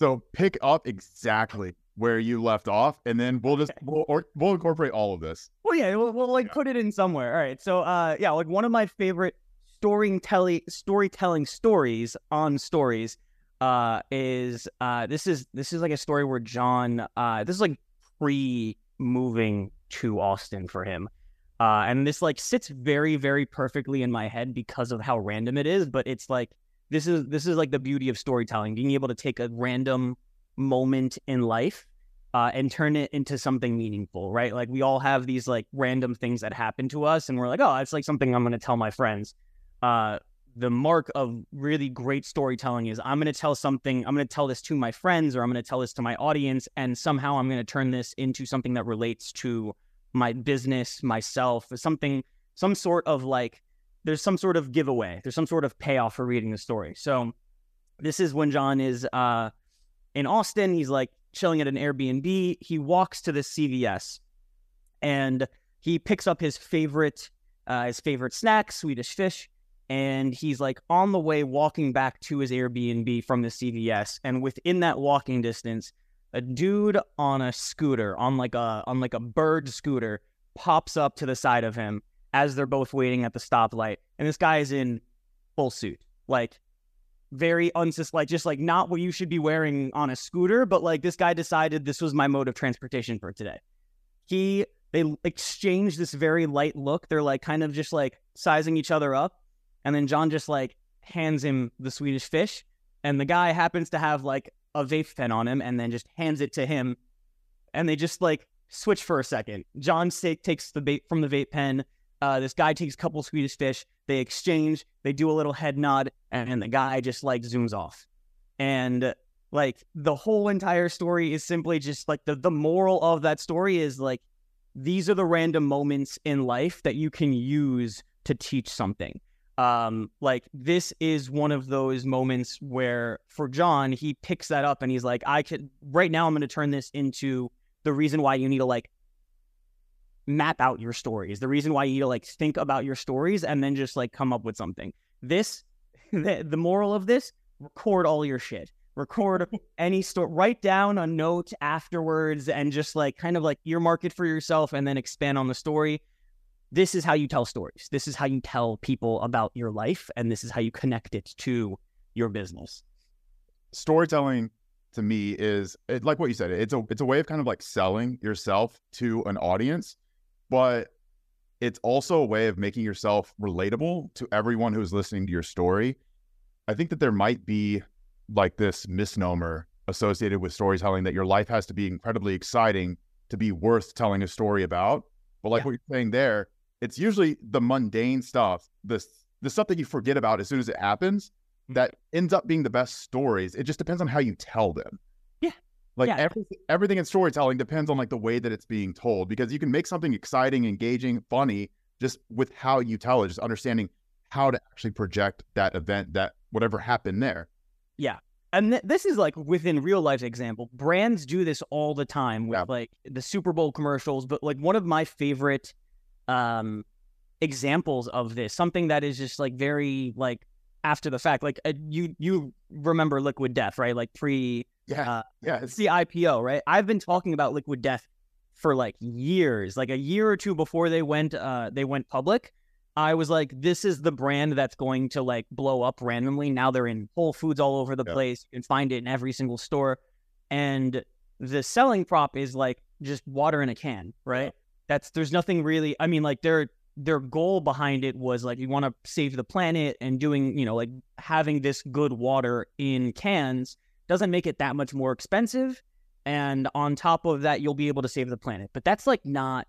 So pick up exactly where you left off, and then we'll just we'll, or, we'll incorporate all of this. Well, yeah, we'll, we'll like Yeah. put it in somewhere. All right. So, uh, yeah, like one of my favorite storytelling storytelling stories on stories, uh, is uh, this is this is like a story where John, uh, this is like pre moving to Austin for him. Uh, and this like sits very, very perfectly in my head because of how random it is. But it's like this is this is like the beauty of storytelling, being able to take a random moment in life uh, and turn it into something meaningful, right? Like we all have these like random things that happen to us, and we're like, oh, it's like something I'm going to tell my friends. Uh, the mark of really great storytelling is I'm going to tell something, I'm going to tell this to my friends, or I'm going to tell this to my audience, and somehow I'm going to turn this into something that relates to my business, myself, something, some sort of like, there's some sort of giveaway, there's some sort of payoff for reading the story. So this is when John is uh, in Austin. He's like chilling at an Airbnb. He walks to the CVS and he picks up his favorite uh, his favorite snack, Swedish fish, and he's like on the way walking back to his Airbnb from the CVS. And within that walking distance, a dude on a scooter, on like a on like a bird scooter, pops up to the side of him as they're both waiting at the stoplight. And this guy is in full suit, like very unsus like just like not what you should be wearing on a scooter, but like this guy decided this was my mode of transportation for today. He they exchange this very light look. They're like kind of just like sizing each other up. And then John just like hands him the Swedish fish. And the guy happens to have like a vape pen on him and then just hands it to him. And they just like switch for a second. John takes the vape from the vape pen. Uh, this guy takes a couple Swedish fish. They exchange. They do a little head nod, and, and the guy just like zooms off. And like the whole entire story is simply just like the the moral of that story is like these are the random moments in life that you can use to teach something. Um, like this is one of those moments where for John, he picks that up and he's like, I could right now I'm gonna turn this into the reason why you need to like map out your stories, the reason why you like think about your stories and then just like come up with something. This the, the moral of this, record all your shit. Record any story, write down a note afterwards and just like kind of like earmark it for yourself and then expand on the story. This is how you tell stories. This is how you tell people about your life and this is how you connect it to your business. storytelling to me is it, like what you said it's a it's a way of kind of like selling yourself to an audience but it's also a way of making yourself relatable to everyone who's listening to your story i think that there might be like this misnomer associated with storytelling that your life has to be incredibly exciting to be worth telling a story about but like Yeah. what you're saying there it's usually the mundane stuff the the stuff that you forget about as soon as it happens mm-hmm. that ends up being the best stories. It just depends on how you tell them. Like Yeah. everything, everything in storytelling depends on like the way that it's being told because you can make something exciting, engaging, funny just with how you tell it, just understanding how to actually project that event, that whatever happened there. Yeah. And th- this is like within real life example brands do this all the time with Yeah. like the super bowl commercials but like one of my favorite um examples of this something that is just like very like after the fact like uh, you you remember liquid death right like pre Yeah. Uh, yeah. it's It's, the ipo right i've been talking about liquid death for like years like a year or two before they went uh they went public I was like, this is the brand that's going to like blow up randomly. Now they're in Whole Foods all over the Yeah. place. You can find it in every single store. And the selling prop is like just water in a can, right? That's there's nothing really I mean, like their their goal behind it was like you want to save the planet and doing, you know, like having this good water in cans doesn't make it that much more expensive. And on top of that, you'll be able to save the planet. But that's like not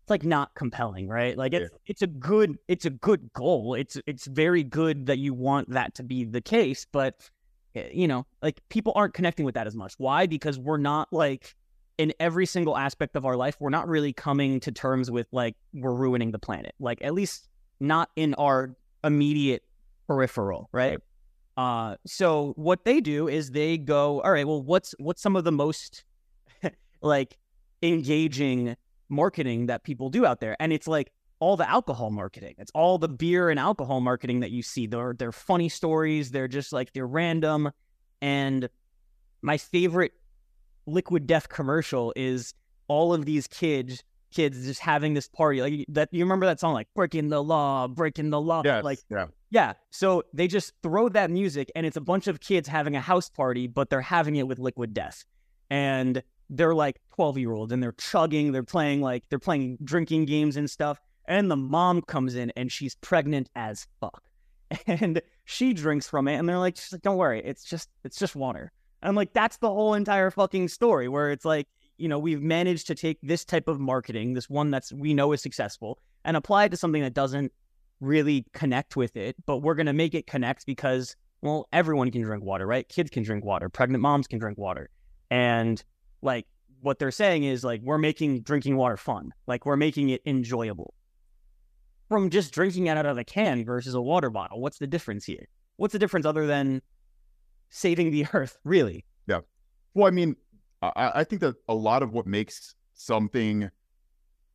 it's like not compelling, right? Like it's it's a good it's a good goal. It's it's very good that you want that to be the case, but eh, you know, like people aren't connecting with that as much. Why? Because we're not like in every single aspect of our life, we're not really coming to terms with like we're ruining the planet. Like at least not in our immediate peripheral, right? Uh so what they do is they go, all right, well what's what's some of the most like engaging marketing that people do out there. And it's like all the alcohol marketing. It's all the beer and alcohol marketing that you see. They're they're funny stories. They're just like they're random. And my favorite liquid death commercial is all of these kids kids just having this party like that you remember that song like breaking the law breaking the law Yes, like yeah. yeah so they just throw that music and it's a bunch of kids having a house party but they're having it with liquid death. And they're like 12 year olds and they're chugging they're playing like they're playing drinking games and stuff and the mom comes in and she's pregnant as fuck. And she drinks from it and they're like, like don't worry it's just it's just water. And i'm like that's the whole entire fucking story where it's like you know we've managed to take this type of marketing this one that's we know is successful and apply it to something that doesn't really connect with it but we're going to make it connect because well everyone can drink water right? Kids can drink water pregnant moms can drink water and like what they're saying is like we're making drinking water fun like we're making it enjoyable. From just drinking it out of a can versus a water bottle what's the difference here? What's the difference other than saving the earth really? Yeah. Well, I mean, I, I think that a lot of what makes something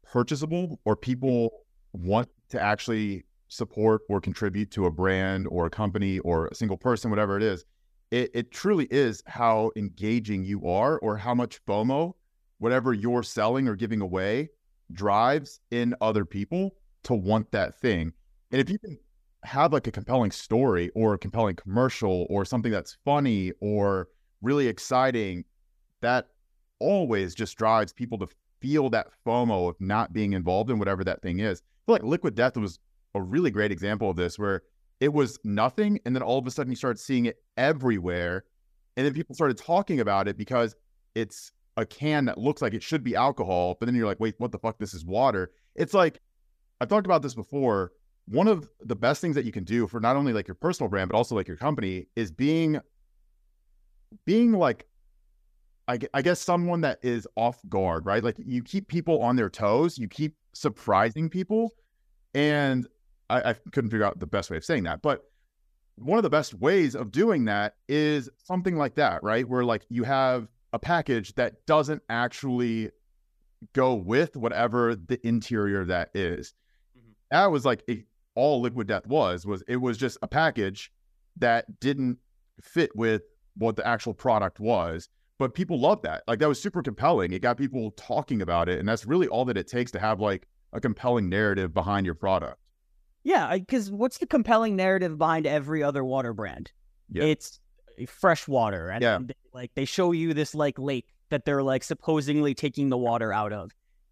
purchasable or people want to actually support or contribute to a brand or a company or a single person, whatever it is, it, it truly is how engaging you are or how much FOMO, whatever you're selling or giving away, drives in other people to want that thing. And if you can have like a compelling story or a compelling commercial or something that's funny or really exciting, that always just drives people to feel that FOMO of not being involved in whatever that thing is. I feel like Liquid Death was a really great example of this, where it was nothing, and then all of a sudden you started seeing it everywhere, and then people started talking about it because it's a can that looks like it should be alcohol, but then you're like, wait, what the fuck? This is water. It's like I've talked about this before. One of the best things that you can do for not only like your personal brand, but also like your company is being being like I, I guess someone that is off guard, right? Like you keep people on their toes, you keep surprising people. And I, I couldn't figure out the best way of saying that. But one of the best ways of doing that is something like that, right? Where like you have a package that doesn't actually go with whatever the interior that is. Mhm. That was like a, all Liquid Death was, was it was just a package that didn't fit with what the actual product was but people love that. Like that was super compelling. It got people talking about it, and that's really all that it takes to have like a compelling narrative behind your product. Yeah, because what's the compelling narrative behind every other water brand? Yeah. It's fresh water, and Yeah. they, like they show you this like lake that they're like supposedly taking the water out of,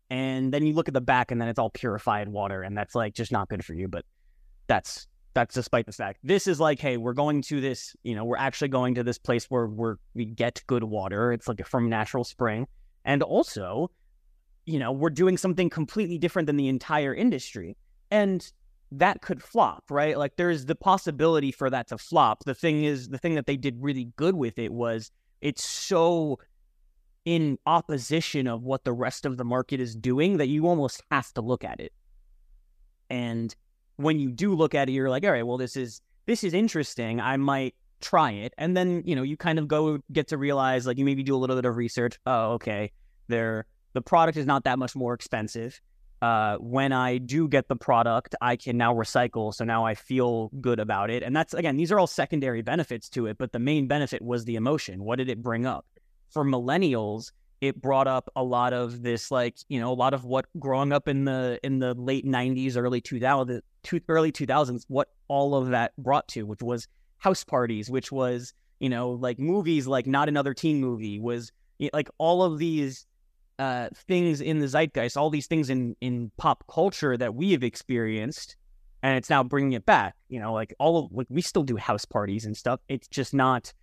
and then you look at the back, and then it's all purified water, and that's like just not good for you. But that's that's despite the fact this is like, hey, we're going to this, you know, we're actually going to this place where we're we get good water. It's like from natural spring, and also, you know, we're doing something completely different than the entire industry, and that could flop, right? Like there's the possibility for that to flop. The thing is, the thing that they did really good with it was it's so in opposition of what the rest of the market is doing that you almost have to look at it. And when you do look at it, you're like, all right, well, this is this is interesting. I might try it. And then, you know, you kind of go get to realize like you maybe do a little bit of research. Oh, okay. There the product is not that much more expensive uh, when I do get the product, I can now recycle. So now I feel good about it. And that's, again, these are all secondary benefits to it. But the main benefit was the emotion. What did it bring up? For millennials, it brought up a lot of this, like, you know, a lot of what growing up in the in the late 90s, early 2000s, two, early 2000s, what all of that brought to, which was house parties, which was, you know, like movies like Not Another Teen Movie, was y- like all of these uh, things in the zeitgeist, all these things in in pop culture that we have experienced, and it's now bringing it back. You know, like all of like we still do house parties and stuff. It's just not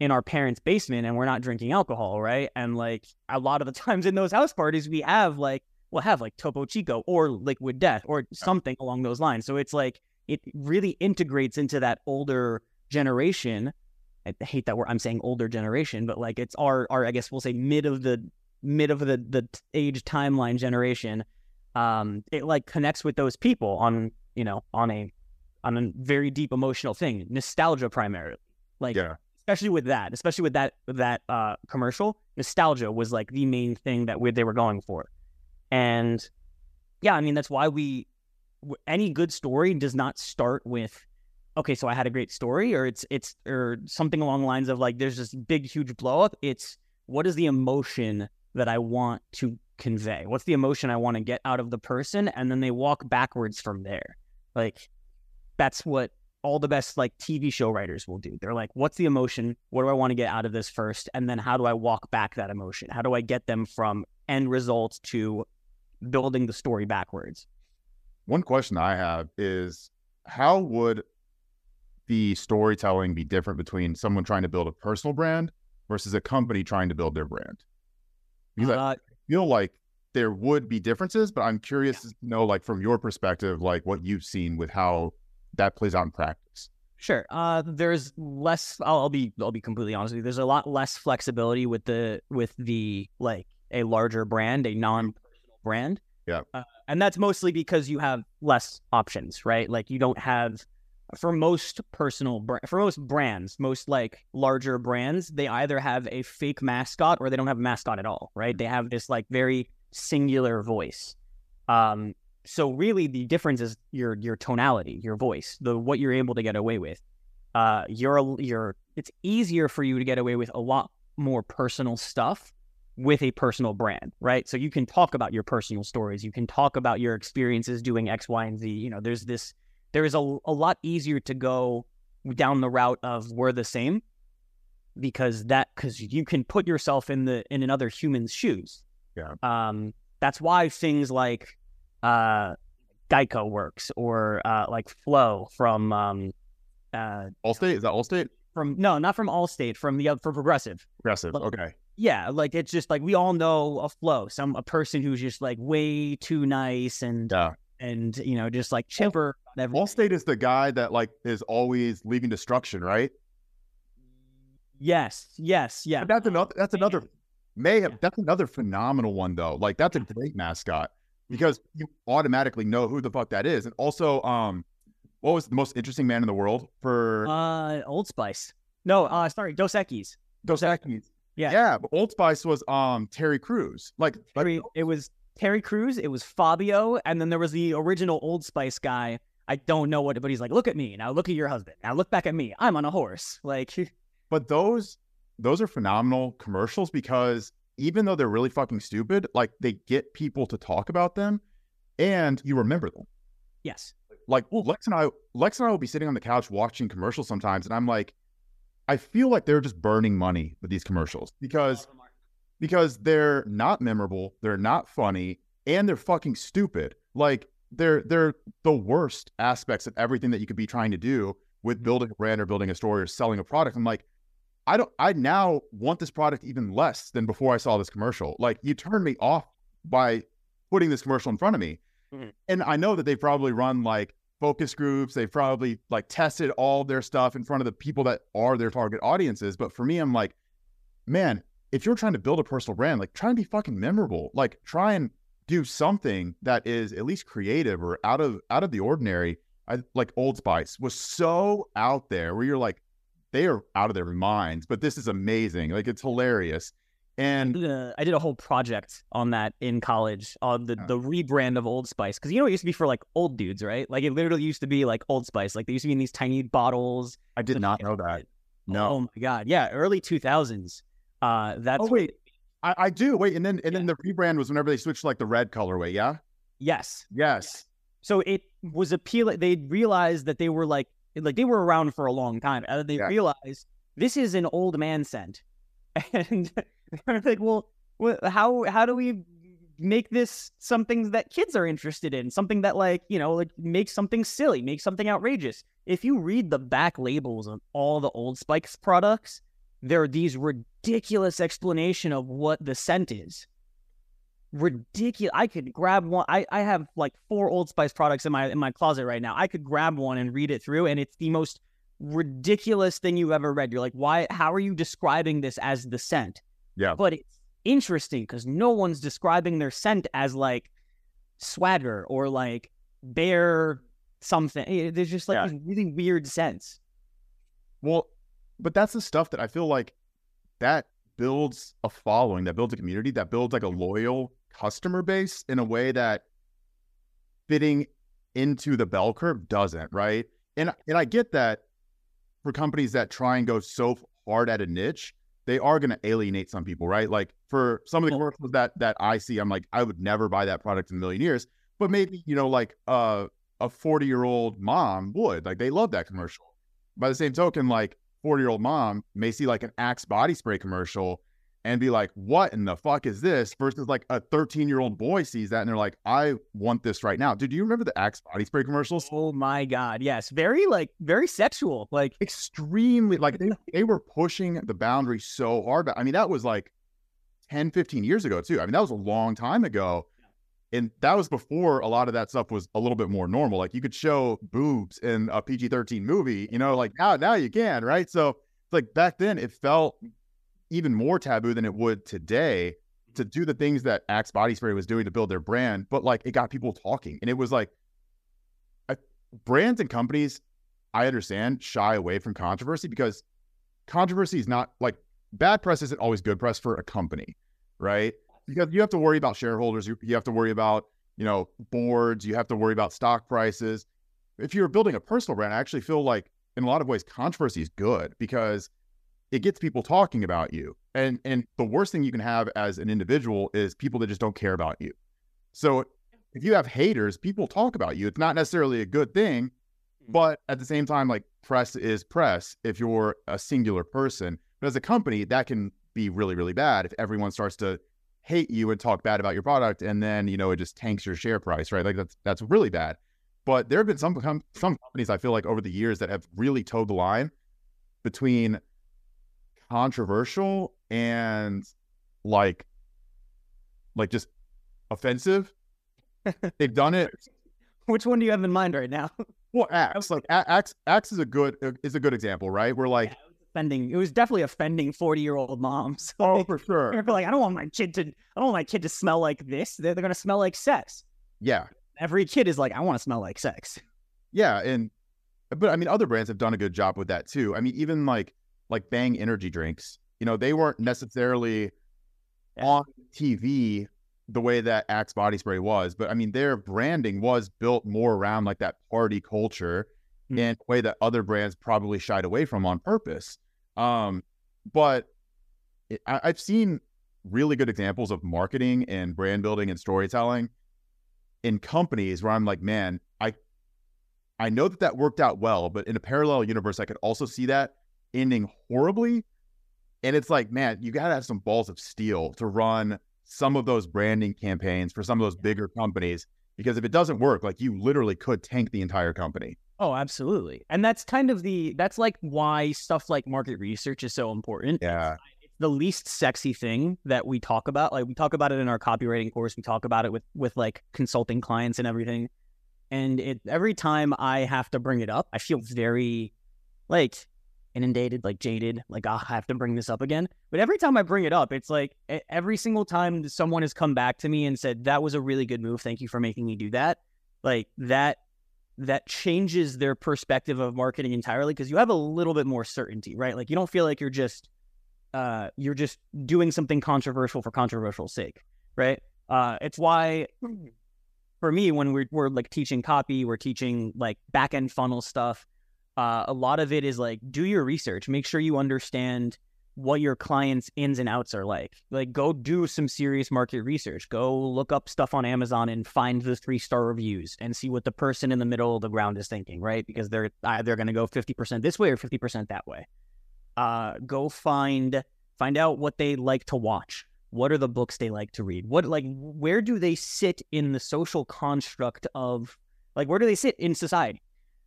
in our parents' basement, and we're not drinking alcohol, right? And like a lot of the times in those house parties, we have like we'll have like Topo Chico or Liquid Death or something along those lines. So it's like it really integrates into that older generation. I hate that word. I'm saying older generation, but like it's our our I guess we'll say mid of the mid of the the age timeline generation. Um, it like connects with those people on you know on a on a very deep emotional thing, nostalgia primarily. Like Yeah. especially with that, especially with that that uh, commercial, nostalgia was like the main thing that we, they were going for, and yeah, I mean that's why we any good story does not start with okay, so I had a great story, or it's it's or something along the lines of like there's this big huge blow up. It's what is the emotion that I want to convey? What's the emotion I want to get out of the person? And then they walk backwards from there. Like that's what all the best like TV show writers will do. They're like, what's the emotion? What do I want to get out of this first? And then how do I walk back that emotion? How do I get them from end results to building the story backwards? One question I have is how would the storytelling be different between someone trying to build a personal brand versus a company trying to build their brand? Because uh, I feel like there would be differences, but I'm curious yeah. to know, like, from your perspective, like what you've seen with how that plays out in practice. Sure. Uh, there's less. I'll, I'll, be. I'll be completely honest with you. There's a lot less flexibility with the with the like a larger brand, a non-personal brand. Yeah. Uh, and that's mostly because you have less options, right? Like you don't have for most personal for most brands, most like larger brands, they either have a fake mascot or they don't have a mascot at all, right? They have this like very singular voice. Um, so really the difference is your your tonality, your voice, the what you're able to get away with. Uh, you're you're it's easier for you to get away with a lot more personal stuff with a personal brand, right? So you can talk about your personal stories, you can talk about your experiences doing X, Y, and Z. You know, there's this there is a, a lot easier to go down the route of we're the same because that because you can put yourself in the in another human's shoes. Yeah. Um, that's why things like uh, Geico works or uh, like Flo from um, uh, Allstate. Is that Allstate? From no, not from Allstate. From the for Progressive. Progressive. Okay. Yeah, like it's just like we all know a Flo. some a person who's just like way too nice and yeah and you know just like chipper. Allstate is the guy that like is always leaving destruction, right? Yes, yes, yeah. But that's another. That's another. May have. That's another phenomenal one though. Like that's a great mascot because you automatically know who the fuck that is. And also, um, what was the most interesting man in the world for uh Old Spice? No, uh, sorry, Dos Equis. Dos Equis. Yeah, yeah. But Old Spice was um Terry Crews. Like, Terry, it was Terry Crews, it was Fabio, and then there was the original Old Spice guy. I don't know what, but he's like, look at me now. Look at your husband now. Look back at me. I'm on a horse. Like, but those those are phenomenal commercials because even though they're really fucking stupid, like they get people to talk about them, and you remember them. Yes. Like Lex and I, Lex and I will be sitting on the couch watching commercials sometimes, and I'm like, I feel like they're just burning money with these commercials because because they're not memorable, they're not funny, and they're fucking stupid. Like they're they're the worst aspects of everything that you could be trying to do with mm-hmm. building a brand or building a story or selling a product. I'm like, I don't I now want this product even less than before I saw this commercial. Like you turned me off by putting this commercial in front of me. Mm-hmm. And I know that they probably run like focus groups. They've probably like tested all their stuff in front of the people that are their target audiences. But for me, I'm like, man, if you're trying to build a personal brand, like try and be fucking memorable. Like try and do something that is at least creative or out of out of the ordinary. I like Old Spice was so out there where you're like, they are out of their minds, but this is amazing. Like it's hilarious. And I did a, I did a whole project on that in college on the, the rebrand of Old Spice. Cause you know, it used to be for like old dudes, right? Like it literally used to be like Old Spice. Like they used to be in these tiny bottles. I did not know that. No. Oh my God. Yeah. Early 2000s. Uh, that's oh wait, I, I do wait, and then and yeah. then the rebrand was whenever they switched to like the red colorway. Yeah. Yes. Yes. So it was appealing. They realized that they were like like they were around for a long time, and they yeah. realized this is an old man scent, and like, well, how how do we make this something that kids are interested in something that like you know like make something silly make something outrageous if you read the back labels of all the old spice products there are these ridiculous explanation of what the scent is. Ridiculous. I could grab one. I, I have like four Old Spice products in my in my closet right now. I could grab one and read it through, and it's the most ridiculous thing you've ever read. You're like, why? How are you describing this as the scent? Yeah. But it's interesting because no one's describing their scent as like swagger or like bear something. There's just like yeah. this really weird sense. Well, but that's the stuff that I feel like that builds a following, that builds a community, that builds like a loyal customer base in a way that fitting into the bell curve doesn't, right? and and I get that for companies that try and go so hard at a niche, they are going to alienate some people, right? Like for some of the commercials that that I see, I'm like, I would never buy that product in a million years. But maybe you know, like uh, a 40 year old mom would, like they love that commercial. By the same token, like 40 year old mom may see like an Axe body spray commercial and be like, what in the fuck is this? Versus like a 13 year old boy sees that and they're like, I want this right now. Dude, do you remember the Axe body spray commercials? Oh my God. Yes. Very like, very sexual. Like, Extremely, like they, they were pushing the boundary so hard. But I mean, that was like 10, 15 years ago too. I mean, that was a long time ago. And that was before a lot of that stuff was a little bit more normal. Like you could show boobs in a PG 13 movie, you know, like now, now you can, right? So, it's like back then, it felt even more taboo than it would today to do the things that Axe Body Spray was doing to build their brand, but like it got people talking. And it was like I, brands and companies, I understand, shy away from controversy because controversy is not like bad press isn't always good press for a company, right? Because you have to worry about shareholders, you, you have to worry about, you know, boards, you have to worry about stock prices. If you're building a personal brand, I actually feel like in a lot of ways controversy is good because it gets people talking about you. And and the worst thing you can have as an individual is people that just don't care about you. So if you have haters, people talk about you. It's not necessarily a good thing, hmm. but at the same time, like press is press if you're a singular person. But as a company, that can be really, really bad if everyone starts to hate you and talk bad about your product, and then you know it just tanks your share price, right? Like that's that's really bad. But there have been some some companies I feel like over the years that have really towed the line between controversial and like like just offensive. They've done it. which one do you have in mind right now? Well, Axe like Axe Axe is a good uh, is a good example, right? We're like offending. It was definitely offending forty year old moms. oh for sure. They're like, I don't want my kid to. I don't want my kid to smell like this. They're, they're gonna smell like sex. Yeah, Every kid is like, I want to smell like sex. yeah, and but I mean, other brands have done a good job with that too. I mean, even like like Bang energy drinks, you know, they weren't necessarily Yeah. on TV the way that Axe body spray was, but I mean, their branding was built more around like that party culture Mm. in a way that other brands probably shied away from on purpose. Um, but it, I, I've seen really good examples of marketing and brand building and storytelling in companies where I'm like, man, I I know that that worked out well, but in a parallel universe, I could also see that ending horribly. And it's like, man, you got to have some balls of steel to run some of those branding campaigns for some of those bigger companies. Because if it doesn't work, like you literally could tank the entire company. Oh, absolutely. And that's kind of the that's like why stuff like market research is so important. Yeah. It's the least sexy thing that we talk about. Like we talk about it in our copywriting course. We talk about it with with like consulting clients and everything. And it every time I have to bring it up, I feel very like inundated, like jaded, like "Ah, I have to bring this up again. But every time I bring it up, it's like every single time someone has come back to me and said that was a really good move. Thank you for making me do that. Like that that changes their perspective of marketing entirely because you have a little bit more certainty, right? Like you don't feel like you're just uh you're just doing something controversial for controversial sake, right? Uh it's why for me when we're we're like teaching copy, we're teaching like back end funnel stuff. Uh, a lot of it is like do your research, make sure you understand what your clients' ins and outs are like. Like, go do some serious market research. Go look up stuff on Amazon and find the three star reviews and see what the person in the middle of the ground is thinking, right? Because they're either going to go fifty percent this way or fifty percent that way. Uh, go find find out what they like to watch. What are the books they like to read? What like where do they sit in the social construct of like where do they sit in society?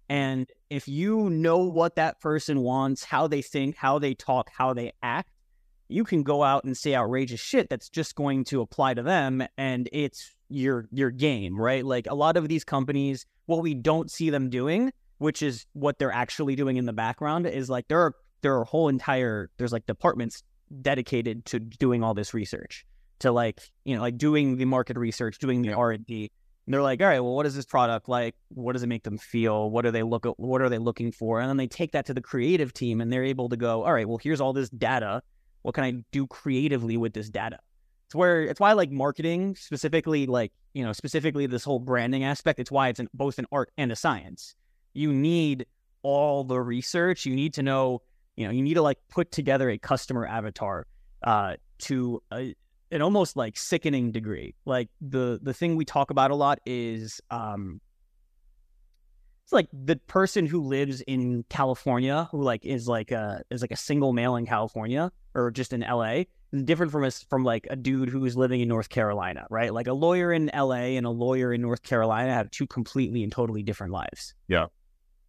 And if you know mm-hmm. what that person wants, how they think, how they talk, how they act, you can go out and say outrageous shit that's just going to apply to them and it's your your game, right? Like a lot of these companies, what we don't see them doing, which is what they're actually doing in the background, is like there are there are whole entire there's like departments dedicated to doing all this research, to like, you know, like doing the market research, doing the R and D. And they're like, all right, well, what is this product like? What does it make them feel? What are they look at? What are they looking for? And then they take that to the creative team, and they're able to go, all right, well, here's all this data. What can I do creatively with this data? It's where it's why like marketing specifically, like you know, specifically this whole branding aspect. It's why it's an, both an art and a science. You need all the research. You need to know, you know, you need to like put together a customer avatar uh, to a, an almost like sickening degree. Like the the thing we talk about a lot is um, it's like the person who lives in California who like is like a is like a single male in California or just in LA is different from us from like a dude who's living in North Carolina, right? Like a lawyer in LA and a lawyer in North Carolina have two completely and totally different lives. Yeah.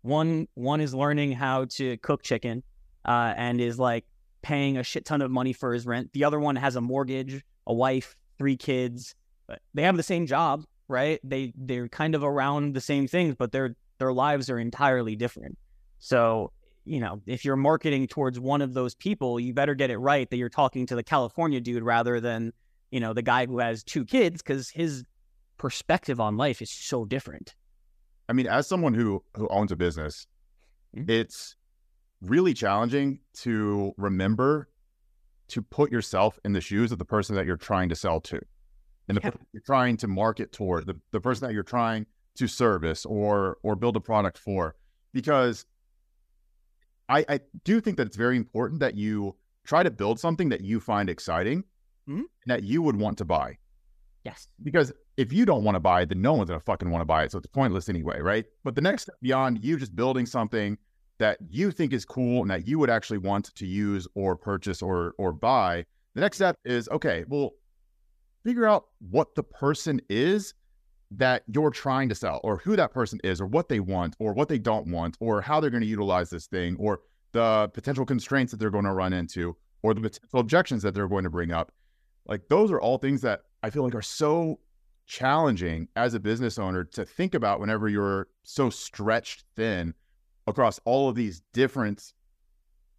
One one is learning how to cook chicken uh, and is like paying a shit ton of money for his rent. The other one has a mortgage, a wife, three kids. But they have the same job, right? They they're kind of around the same things, but they're their lives are entirely different. So, you know, if you're marketing towards one of those people, you better get it right that you're talking to the California dude rather than, you know, the guy who has two kids because his perspective on life is so different. I mean, as someone who who owns a business, mm-hmm. it's really challenging to remember to put yourself in the shoes of the person that you're trying to sell to and the yeah. you're trying to market toward, the, the person that you're trying to service or or build a product for because I, I do think that it's very important that you try to build something that you find exciting mm-hmm. and that you would want to buy. Yes. Because if you don't want to buy it, then no one's gonna fucking want to buy it. So it's pointless anyway, right? But the next step beyond you just building something that you think is cool and that you would actually want to use or purchase or or buy, the next step is okay, well, figure out what the person is that you're trying to sell or who that person is or what they want or what they don't want or how they're going to utilize this thing or the potential constraints that they're going to run into or the potential objections that they're going to bring up. Like those are all things that I feel like are so challenging as a business owner to think about whenever you're so stretched thin across all of these different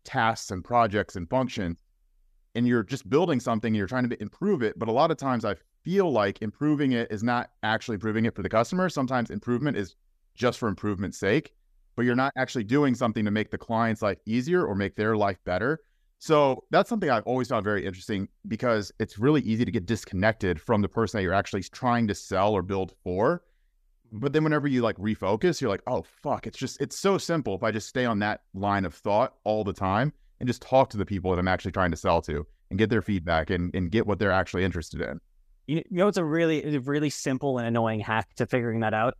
tasks and projects and functions and you're just building something and you're trying to improve it but a lot of times i feel like improving it is not actually improving it for the customer. Sometimes improvement is just for improvement's sake, but you're not actually doing something to make the client's life easier or make their life better. So that's something I've always found very interesting because it's really easy to get disconnected from the person that you're actually trying to sell or build for. But then whenever you like refocus, you're like, oh, fuck, it's just, it's so simple if I just stay on that line of thought all the time and just talk to the people that I'm actually trying to sell to and get their feedback and, and get what they're actually interested in. You know, it's a really, a really simple and annoying hack to figuring that out.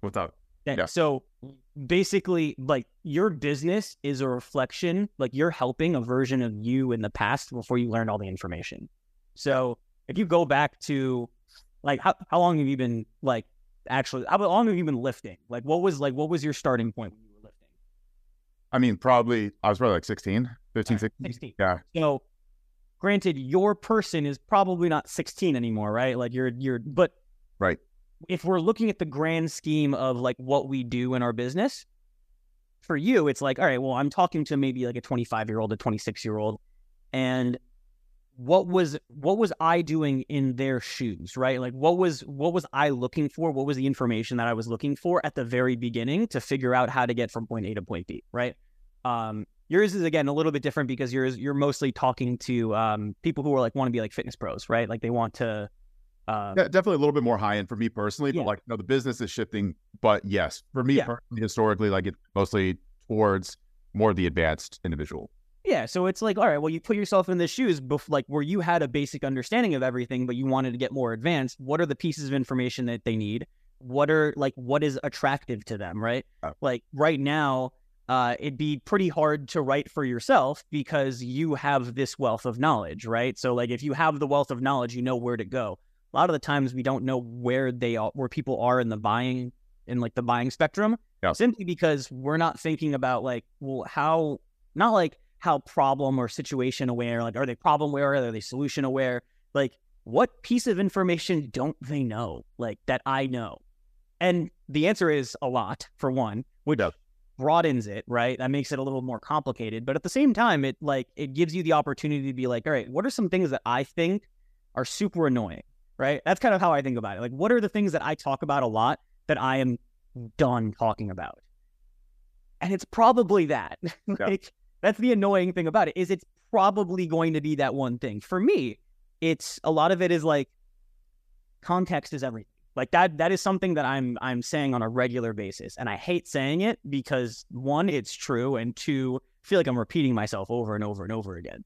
What's up? Yeah. So basically, like your business is a reflection, like you're helping a version of you in the past before you learned all the information. So if you go back to like how, how long have you been like actually how long have you been lifting? Like what was like what was your starting point when you were lifting? I mean, probably I was probably like 16, 15, 16. 16. Yeah. So granted your person is probably not 16 anymore right like you're you're but right if we're looking at the grand scheme of like what we do in our business for you it's like all right well i'm talking to maybe like a 25 year old a 26 year old and what was what was i doing in their shoes right like what was what was i looking for what was the information that i was looking for at the very beginning to figure out how to get from point a to point b right um yours is again a little bit different because yours you're mostly talking to um, people who are like want to be like fitness pros, right? Like they want to. Uh, yeah, definitely a little bit more high end for me personally, yeah. but like you know, the business is shifting. But yes, for me yeah. personally, historically, like it's mostly towards more the advanced individual. Yeah, so it's like, all right, well, you put yourself in the shoes, bef- like where you had a basic understanding of everything, but you wanted to get more advanced. What are the pieces of information that they need? What are like what is attractive to them, right? Oh. Like right now, uh, it'd be pretty hard to write for yourself because you have this wealth of knowledge, right? So, like, if you have the wealth of knowledge, you know where to go. A lot of the times, we don't know where they are, where people are in the buying, in like the buying spectrum, yeah. simply because we're not thinking about like, well, how, not like how problem or situation aware, like, are they problem aware? Are they solution aware? Like, what piece of information don't they know, like that I know? And the answer is a lot, for one, which broadens it, right? That makes it a little more complicated. But at the same time, it like it gives you the opportunity to be like, all right, what are some things that I think are super annoying, right? That's kind of how I think about it. Like, what are the things that I talk about a lot that I am done talking about? And it's probably that. like, yeah. That's the annoying thing about it is it's probably going to be that one thing. For me, it's a lot of it is like context is everything Like that that is something that I'm I'm saying on a regular basis. And I hate saying it because one, it's true, and two, I feel like I'm repeating myself over and over and over again.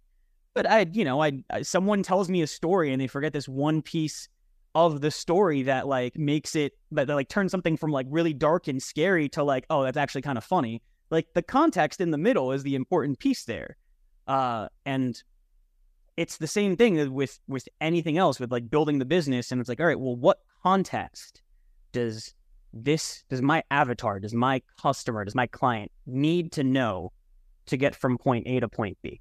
But I, you know, I, someone tells me a story and they forget this one piece of the story that like makes it that, that like turns something from like really dark and scary to like, oh, that's actually kind of funny. Like the context in the middle is the important piece there. Uh and it's the same thing with with anything else with like building the business and it's like all right well what context does this does my avatar does my customer does my client need to know to get from point a to point b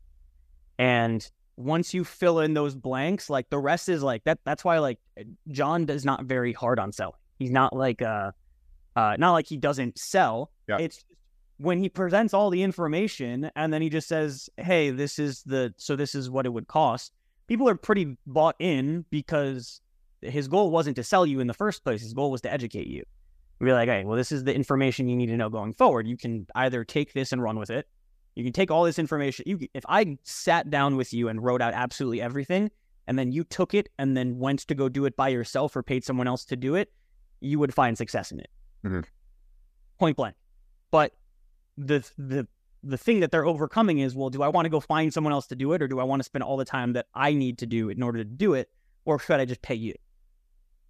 and once you fill in those blanks like the rest is like that that's why like john does not very hard on selling he's not like uh uh not like he doesn't sell yeah. it's when he presents all the information and then he just says hey this is the so this is what it would cost people are pretty bought in because his goal wasn't to sell you in the first place. His goal was to educate you. Be like, hey, well, this is the information you need to know going forward. You can either take this and run with it. You can take all this information. You, if I sat down with you and wrote out absolutely everything, and then you took it and then went to go do it by yourself or paid someone else to do it, you would find success in it. Mm-hmm. Point blank. But the the the thing that they're overcoming is, well, do I want to go find someone else to do it, or do I want to spend all the time that I need to do in order to do it, or should I just pay you?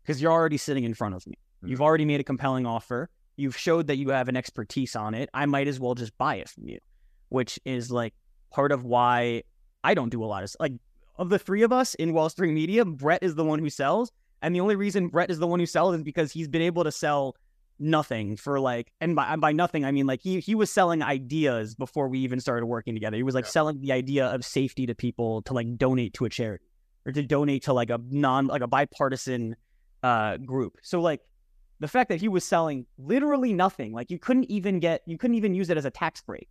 because you're already sitting in front of me. Mm-hmm. You've already made a compelling offer. You've showed that you have an expertise on it. I might as well just buy it from you, which is like part of why I don't do a lot of like of the three of us in Wellspring Media. Brett is the one who sells, and the only reason Brett is the one who sells is because he's been able to sell nothing for like and by by nothing I mean like he he was selling ideas before we even started working together. He was like yeah. selling the idea of safety to people to like donate to a charity or to donate to like a non like a bipartisan uh, group. So like the fact that he was selling literally nothing, like you couldn't even get, you couldn't even use it as a tax break.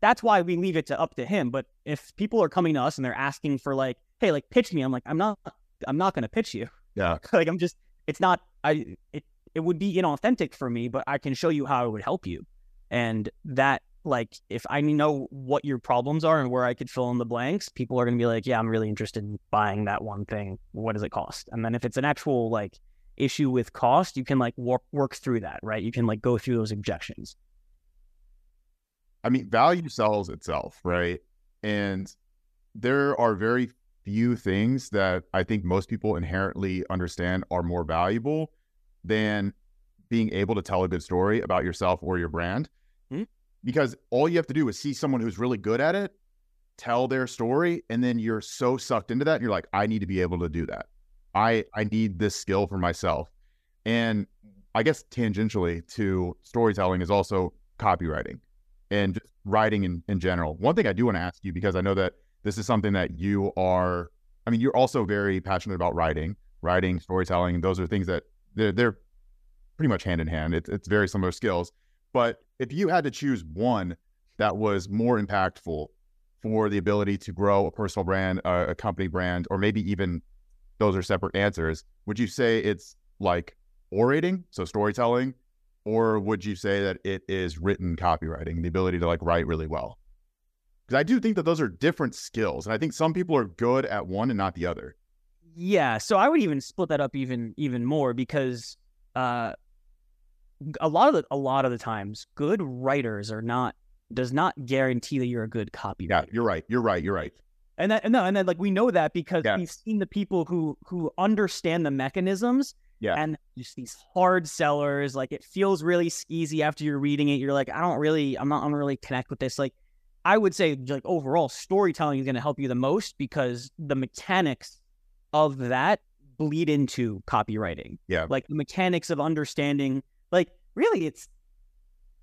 That's why we leave it to up to him. But if people are coming to us and they're asking for like, hey, like pitch me, I'm like, I'm not, I'm not going to pitch you. Yeah. like I'm just, it's not, I, it, it would be inauthentic for me, but I can show you how it would help you. And that like if I know what your problems are and where I could fill in the blanks, people are going to be like, yeah, I'm really interested in buying that one thing. What does it cost? And then if it's an actual like issue with cost, you can like work work through that, right? You can like go through those objections. I mean, value sells itself, right? And there are very few things that I think most people inherently understand are more valuable than being able to tell a good story about yourself or your brand. Mm-hmm because all you have to do is see someone who's really good at it, tell their story, and then you're so sucked into that, you're like, I need to be able to do that. I I need this skill for myself. And I guess tangentially to storytelling is also copywriting and just writing in, in general. One thing I do want to ask you, because I know that this is something that you are, I mean, you're also very passionate about writing, writing, storytelling. Those are things that they're, they're pretty much hand in hand. It's, it's very similar skills. But if you had to choose one that was more impactful for the ability to grow a personal brand, a, a company brand, or maybe even those are separate answers, would you say it's like orating, so storytelling, or would you say that it is written copywriting, the ability to like write really well? Because I do think that those are different skills, and I think some people are good at one and not the other. Yeah, so I would even split that up even even more because uh, a lot of the a lot of the times, good writers are not does not guarantee that you're a good copywriter. Yeah, you're right. You're right. You're right. And that and no, and then like we know that because yeah. we've seen the people who who understand the mechanisms. Yeah. And just these hard sellers, like it feels really skeezy after you're reading it. You're like, I don't really, I'm not, I'm really connect with this. Like, I would say, like overall, storytelling is going to help you the most because the mechanics of that bleed into copywriting. Yeah. Like the mechanics of understanding like, really, it's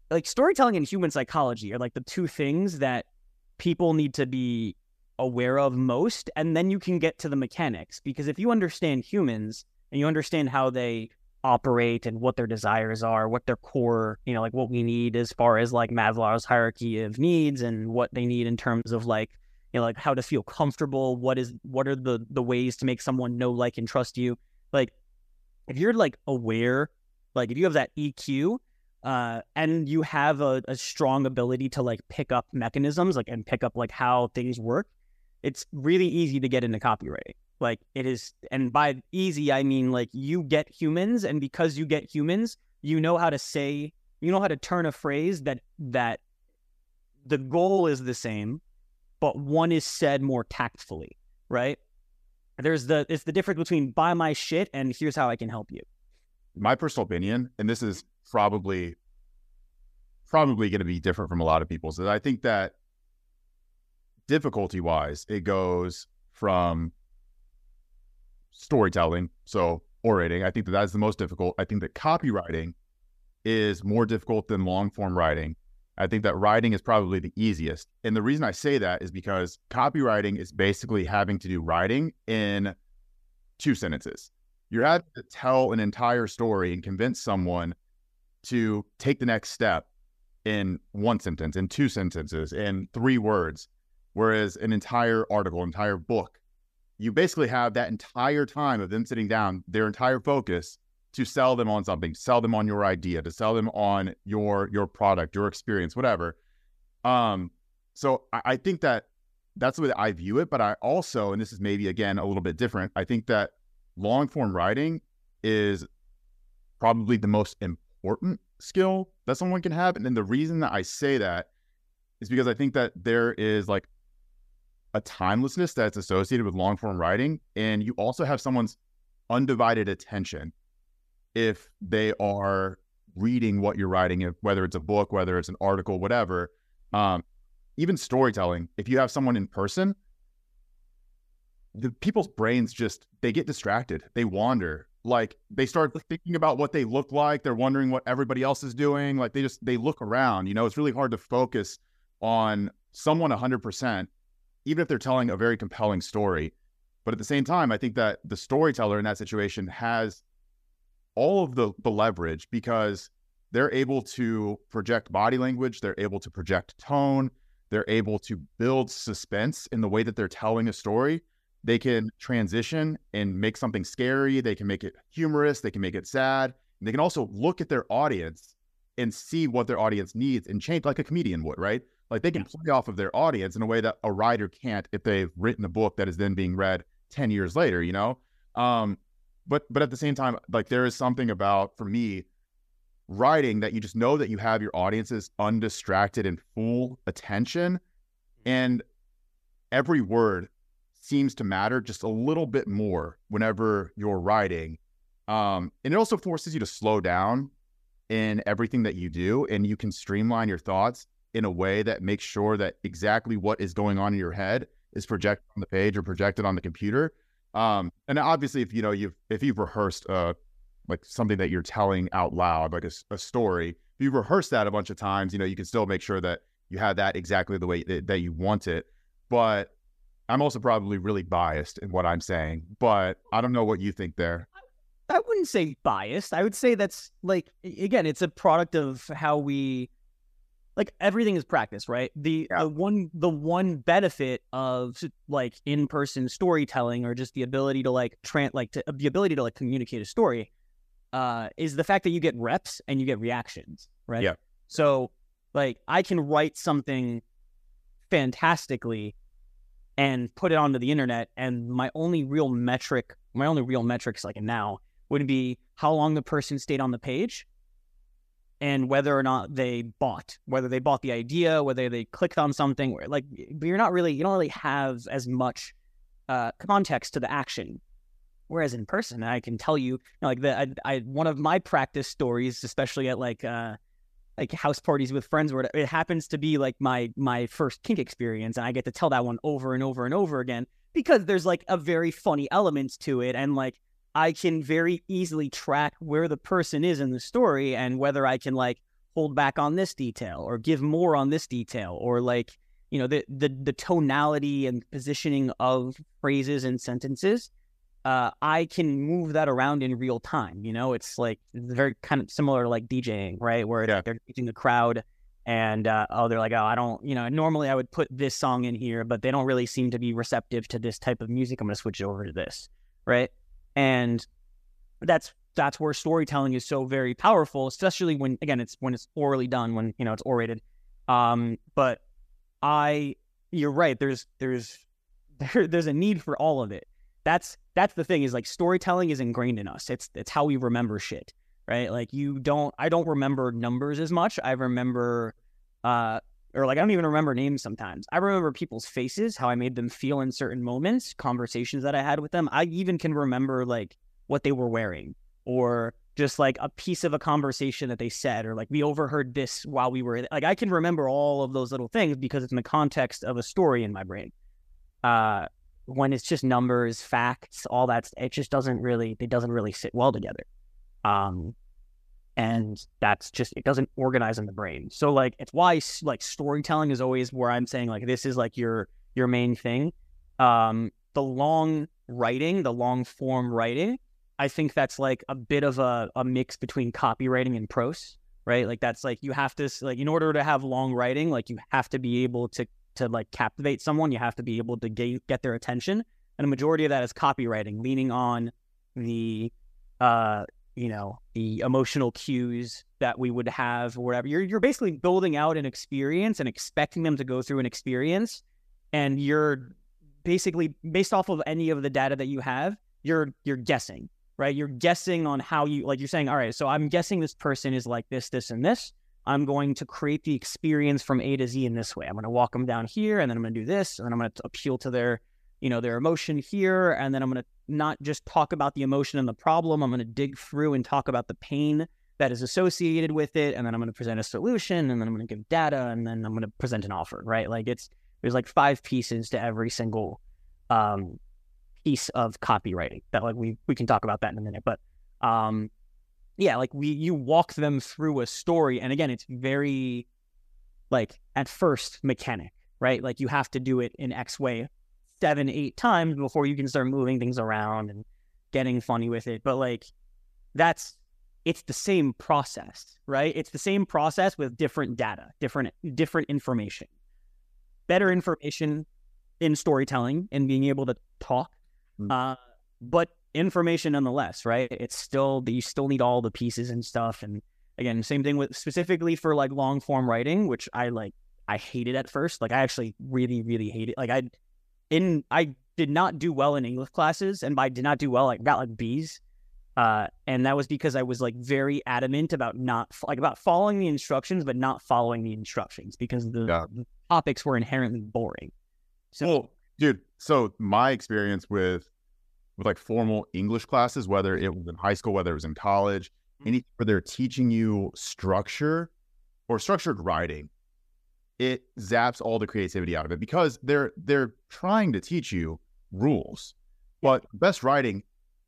like storytelling and human psychology are like the two things that people need to be aware of most. And then you can get to the mechanics. Because if you understand humans and you understand how they operate and what their desires are, what their core, you know, like what we need as far as like Maslow's hierarchy of needs and what they need in terms of like, you know, like how to feel comfortable, what is what are the the ways to make someone know, like, and trust you. Like if you're like aware like if you have that EQ, uh, and you have a, a, strong ability to like pick up mechanisms, like and pick up like how things work, it's really easy to get into copywriting. Like it is, and by easy I mean like you get humans, and because you get humans, you know how to say, you know how to turn a phrase that that the goal is the same, but one is said more tactfully, right? There's the it's the difference between buy my shit and here's how I can help you. My personal opinion, and this is probably probably going to be different from a lot of people's, is I think that difficulty wise, it goes from storytelling, so orating. I think that that's the most difficult. I think that copywriting is more difficult than long form writing. I think that writing is probably the easiest. And the reason I say that is because copywriting is basically having to do writing in two sentences. You're having to tell an entire story and convince someone to take the next step in one sentence, in two sentences, in three words. Whereas an entire article, entire book, you basically have that entire time of them sitting down, their entire focus to sell them on something, sell them on your idea, to sell them on your your product, your experience, whatever. Um, so I, I think that that's the way that I view it. But I also, and this is maybe again a little bit different, I think that long form writing is probably the most important skill that someone can have. And then the reason that I say that is because I think that there is like a timelessness that's associated with long form writing. And you also have someone's undivided attention if they are reading what you're writing, whether it's a book, whether it's an article, whatever. Um, even storytelling, if you have someone in person, the people's brains just they get distracted, they wander. Like they start thinking about what they look like. They're wondering what everybody else is doing. Like they just they look around. You know, it's really hard to focus on someone 100%, even if they're telling a very compelling story. But at the same time, I think that the storyteller in that situation has all of the, the leverage because they're able to project body language, they're able to project tone, they're able to build suspense in the way that they're telling a story. They can transition and make something scary, they can make it humorous, they can make it sad. And they can also look at their audience and see what their audience needs and change like a comedian would, right? Like they can play off of their audience in a way that a writer can't if they've written a book that is then being read 10 years later, you know? Um, but but at the same time, like there is something about for me writing that you just know that you have your audience's undistracted and full attention, and every word seems to matter just a little bit more whenever you're writing. Um, and it also forces you to slow down in everything that you do, and you can streamline your thoughts in a way that makes sure that exactly what is going on in your head is projected on the page or projected on the computer um, and obviously, if you know you've if you've rehearsed uh like something that you're telling out loud, like a, a story, if you've rehearsed that a bunch of times, you know you can still make sure that you have that exactly the way that, that you want it. But I'm also probably really biased in what I'm saying. But I don't know what you think there. I wouldn't say biased. I would say that's like again, it's a product of how we like everything is practice, right? The, yeah. the one the one benefit of like in person storytelling or just the ability to like trans like to, the ability to like communicate a story uh is the fact that you get reps and you get reactions, right? Yeah. So like I can write something fantastically and put it onto the internet and my only real metric my only real metrics like now would be how long the person stayed on the page and whether or not they bought, whether they bought the idea, whether they clicked on something, like you're not really, you don't really have as much uh, context to the action. Whereas in person, I can tell you, you know, like the, I, I, one of my practice stories, especially at like, uh, like house parties with friends, where it happens to be like my my first kink experience, and I get to tell that one over and over and over again because there's like a very funny element to it, and like I can very easily track where the person is in the story and whether I can like hold back on this detail or give more on this detail or like you know the the the tonality and positioning of phrases and sentences uh, I can move that around in real time. You know, it's like it's very kind of similar to like DJing, right? Where yeah. they're teaching the crowd and uh, oh, they're like, oh, I don't, you know, normally I would put this song in here, but they don't really seem to be receptive to this type of music. I'm going to switch over to this, right? And that's that's where storytelling is so very powerful especially when again it's when it's orally done when you know it's orated um but i you're right there's there's there, there's a need for all of it that's that's the thing is like storytelling is ingrained in us. It's it's how we remember shit, right? Like you don't I don't remember numbers as much. I remember uh or like I don't even remember names sometimes. I remember people's faces, how I made them feel in certain moments, conversations that I had with them. I even can remember like what they were wearing or just like a piece of a conversation that they said or like we overheard this while we were like I can remember all of those little things because it's in the context of a story in my brain. Uh when it's just numbers, facts, all that it just doesn't really it doesn't really sit well together. Um and that's just it doesn't organize in the brain. So like it's why like storytelling is always where I'm saying like this is like your your main thing. Um the long writing, the long form writing I think that's like a bit of a, a mix between copywriting and prose, right? Like that's like you have to like in order to have long writing, like you have to be able to to like captivate someone, you have to be able to get get their attention. And a majority of that is copywriting, leaning on the uh you know the emotional cues that we would have or whatever you're you're basically building out an experience and expecting them to go through an experience and you're basically based off of any of the data that you have you're you're guessing right? You're guessing on how you like you're saying, all right, so I'm guessing this person is like this, this, and this. I'm going to create the experience from A to Z in this way. I'm going to walk them down here, and then I'm going to do this, and then I'm going to appeal to their, you know, their emotion here, and then I'm going to not just talk about the emotion and the problem. I'm going to dig through and talk about the pain that is associated with it, and then I'm going to present a solution, and then I'm going to give data, and then I'm going to present an offer. Right? Like it's there's like five pieces to every single um, piece of copywriting that like we we can talk about that in a minute but um yeah like we you walk them through a story and again it's very like at first mechanic right like you have to do it in x way seven eight times before you can start moving things around and getting funny with it but like that's it's the same process right it's the same process with different data different different information better information in storytelling and being able to talk Mm. Uh, but information nonetheless, right? It's still you still need all the pieces and stuff. And again, same thing with specifically for like long form writing, which I like. I hated at first. Like I actually really, really hate it. Like I, in I did not do well in English classes, and by did not do well, I got like B's. Uh, and that was because I was like very adamant about not like about following the instructions, but not following the instructions because the, yeah. the topics were inherently boring. So, well, dude, so my experience with with like formal English classes, whether it was in high school, whether it was in college, mm-hmm. any where they're teaching you structure or structured writing, it zaps all the creativity out of it because they're they're trying to teach you rules. But best writing,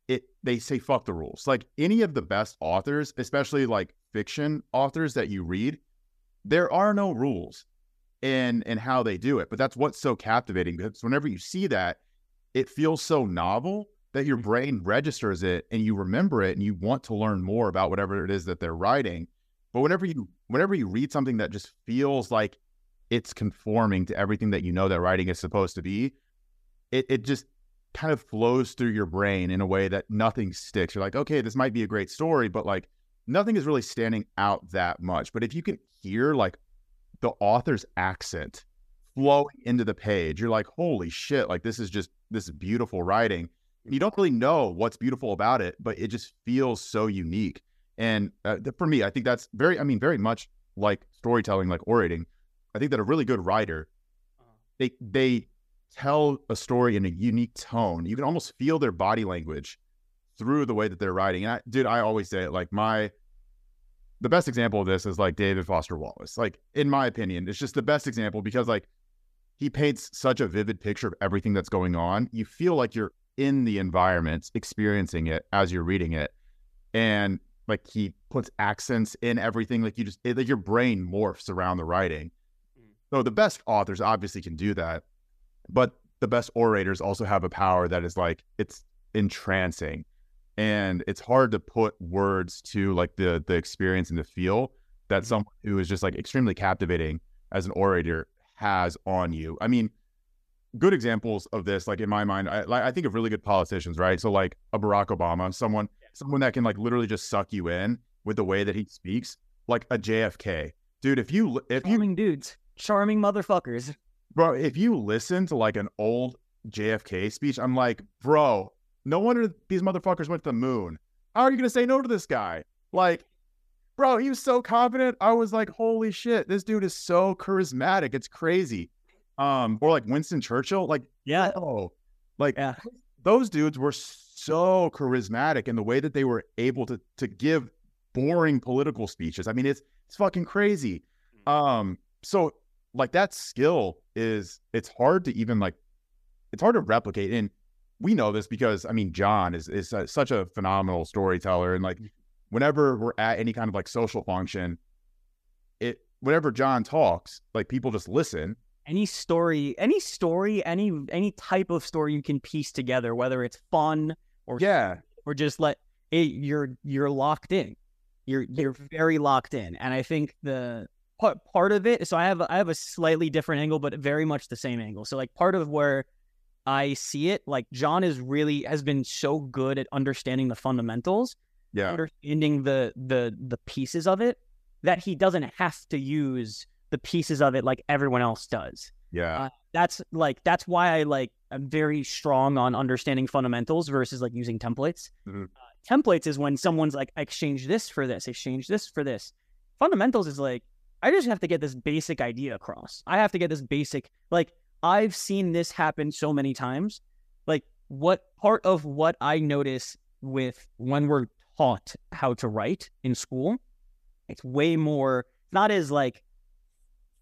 it they say fuck the rules. Like any of the best authors, especially like fiction authors that you read, there are no rules in in how they do it. But that's what's so captivating because whenever you see that, it feels so novel that your mm-hmm. brain registers it and you remember it and you want to learn more about whatever it is that they're writing. But whenever you whenever you read something that just feels like it's conforming to everything that you know that writing is supposed to be, it it just kind of flows through your brain in a way that nothing sticks. You're like, okay, this might be a great story, but like nothing is really standing out that much. But if you can hear like the author's accent flowing into the page, you're like, holy shit, like this is just this beautiful writing you don't really know what's beautiful about it, but it just feels so unique. And uh, for me, I think that's very, I mean, very much like storytelling, like orating. I think that a really good writer, uh-huh. they they tell a story in a unique tone. You can almost feel their body language through the way that they're writing. And I, dude, I always say it like my the best example of this is like David Foster Wallace. Like in my opinion, it's just the best example because like he paints such a vivid picture of everything that's going on. You feel like you're in the environment, experiencing it as you're reading it. And like he puts accents in everything. Like you just, it, like your brain morphs around the writing. So the best authors obviously can do that. But the best orators also have a power that is like, it's entrancing. And it's hard to put words to like the the experience and the feel that mm-hmm. someone who is just like extremely captivating as an orator has on you. I mean, good examples of this, like in my mind, I, I think of really good politicians, right? So like a Barack Obama, someone someone that can like literally just suck you in with the way that he speaks, like a JFK, dude. If you if charming you dudes, charming motherfuckers, bro. If you listen to like an old JFK speech, I'm like, bro, no wonder these motherfuckers went to the moon. How are you going to say no to this guy? Like, bro, he was so confident. I was like, holy shit, this dude is so charismatic. It's crazy. Um, or like Winston Churchill, like, Yeah. oh, like Yeah. those dudes were so charismatic in the way that they were able to to give boring political speeches. I mean, it's it's fucking crazy. Um, so like that skill is it's hard to even like it's hard to replicate. And we know this because I mean, John is is uh, such a phenomenal storyteller, and like whenever we're at any kind of like social function, it whenever John talks, like people just listen. any story any story any any type of story you can piece together whether it's fun or Yeah, or just let it, you're you're locked in you're you're very locked in and i think the part part of it so i have i have a slightly different angle but very much the same angle so like part of where i see it like john is really has been so good at understanding the fundamentals yeah, understanding the the the pieces of it that he doesn't have to use the pieces of it like everyone else does yeah, uh, that's like that's why I like I'm very strong on understanding fundamentals versus like using templates. Mhm. Uh, templates is when someone's like I exchange this for this, exchange this for this. Fundamentals is like I just have to get this basic idea across. I have to get this basic like I've seen this happen so many times. Like what part of what I notice with when we're taught how to write in school, it's way more not as like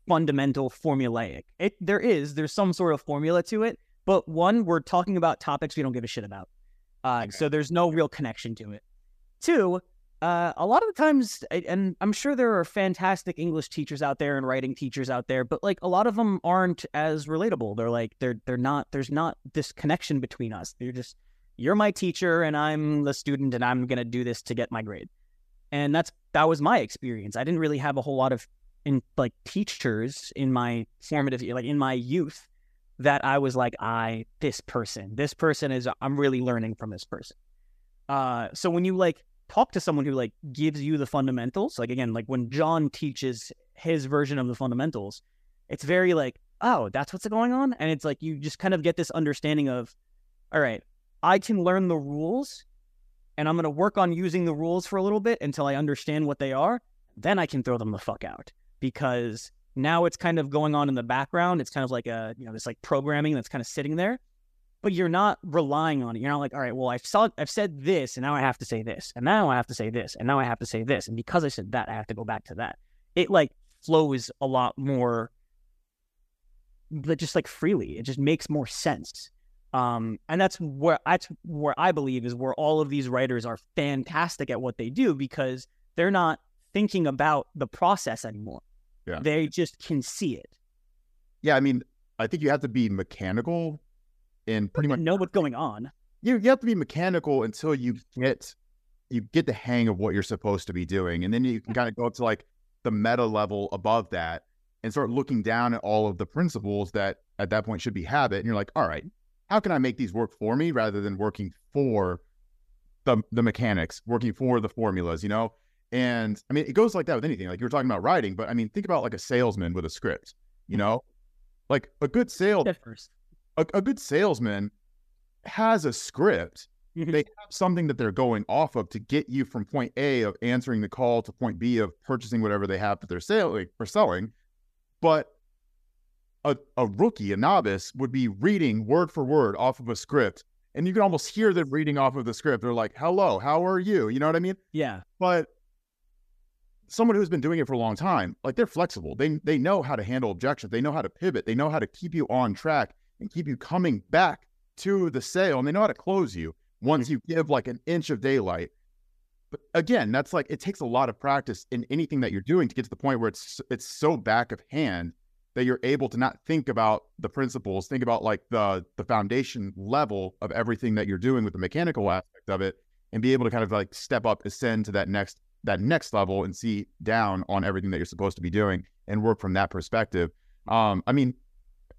fundamental formulaic. It there is there's some sort of formula to it, but one we're talking about topics we don't give a shit about, uh, Okay. so there's no real connection to it. Two, uh, a lot of the times, and I'm sure there are fantastic English teachers out there and writing teachers out there, but like a lot of them aren't as relatable. They're like they're they're not. There's not this connection between us. They're just you're my teacher and I'm the student and I'm gonna do this to get my grade. And that's that was my experience. I didn't really have a whole lot of in like teachers in my formative like in my youth that I was like I this person this person is I'm really learning from this person. Uh so when you like talk to someone who like gives you the fundamentals like again like when John teaches his version of the fundamentals it's very like oh that's what's going on? And it's like you just kind of get this understanding of all right I can learn the rules and I'm going to work on using the rules for a little bit until I understand what they are then I can throw them the fuck out. Because now it's kind of going on in the background. It's kind of like a, you know, this like programming that's kind of sitting there, but you're not relying on it. You're not like, all right, well, I've saw, I've said this and now I have to say this and now I have to say this and now I have to say this. And because I said that, I have to go back to that. It like flows a lot more, but just like freely. It just makes more sense. Um, and that's where that's where I believe is where all of these writers are fantastic at what they do because they're not thinking about the process anymore. Yeah. They just can see it. yeah. I mean, I think you have to be mechanical in pretty much know what's going on. you you have to be mechanical until you get you get the hang of what you're supposed to be doing, and then you can kind of go up to like the meta level above that and start looking down at all of the principles that at that point should be habit. And you're like, all right, how can I make these work for me rather than working for the the mechanics, working for the formulas, you know? And I mean, it goes like that with anything. Like you were talking about writing, but I mean, think about like a salesman with a script, you mm-hmm. know? Like a good sale. A, a good salesman has a script Mhm. they have something that they're going off of to get you from point A of answering the call to point B of purchasing whatever they have that they're selling or selling. But a, a rookie, a novice, would be reading word for word off of a script. And you can almost hear them reading off of the script. They're like, hello, how are you? You know what I mean? Yeah. But someone who's been doing it for a long time, like they're flexible. They they know how to handle objections. They know how to pivot. They know how to keep you on track and keep you coming back to the sale. And they know how to close you once you give like an inch of daylight. But again, that's like it takes a lot of practice in anything that you're doing to get to the point where it's it's so back of hand that you're able to not think about the principles, think about like the the foundation level of everything that you're doing with the mechanical aspect of it, and be able to kind of like step up, ascend to that next that next level and see down on everything that you're supposed to be doing and work from that perspective. Um, I mean,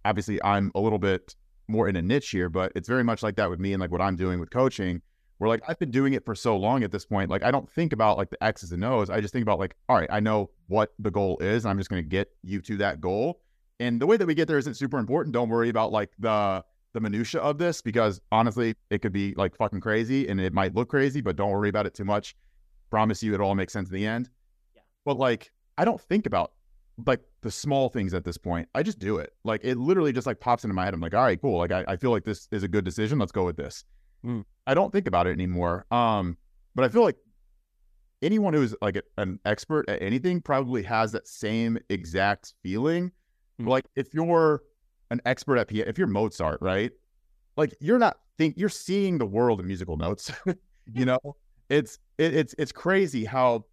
obviously I'm a little bit more in a niche here, but it's very much like that with me and like what I'm doing with coaching. Where like I've been doing it for so long at this point, like I don't think about like the X's and O's. I just think about like, all right, I know what the goal is, and I'm just going to get you to that goal. And the way that we get there isn't super important. Don't worry about like the the minutia of this because honestly, it could be like fucking crazy and it might look crazy, but don't worry about it too much. Promise you, it all makes sense in the end. Yeah. But like, I don't think about like the small things at this point. I just do it. Like it literally just like pops into my head. I'm like, all right, cool. Like I, I feel like this is a good decision. Let's go with this. Mm. I don't think about it anymore. Um, but I feel like anyone who's like a- an expert at anything probably has that same exact feeling. Mm. Like if you're an expert at piano, if you're Mozart, right? Like you're not think you're seeing the world in musical notes. you know, it's it, it's it's crazy how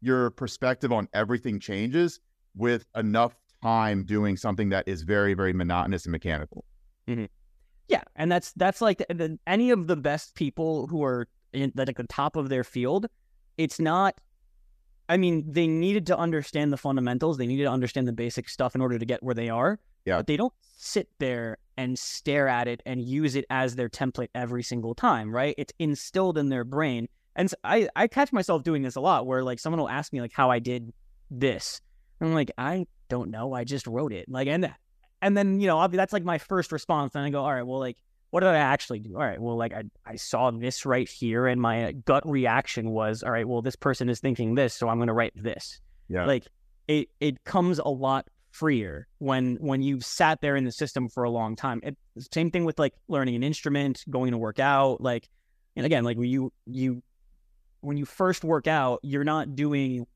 your perspective on everything changes with enough time doing something that is very very monotonous and mechanical. Mm-hmm. Yeah, and that's that's like the, the, any of the best people who are in like the top of their field. It's not. I mean, they needed to understand the fundamentals. They needed to understand the basic stuff in order to get where they are. Yeah. But they don't sit there and stare at it and use it as their template every single time, right? It's instilled in their brain. And so I, I catch myself doing this a lot where like someone will ask me like how I did this. I'm like, I don't know. I just wrote it. Like, and and then you know I'll be, that's like my first response and i go all right well like what did i actually do all right well like i, I saw this right here and my gut reaction was all right well this person is thinking this so i'm going to write this Yeah. like it it comes a lot freer when when you've sat there in the system for a long time it, same thing with like learning an instrument going to work out like and again like when you you when you first work out you're not doing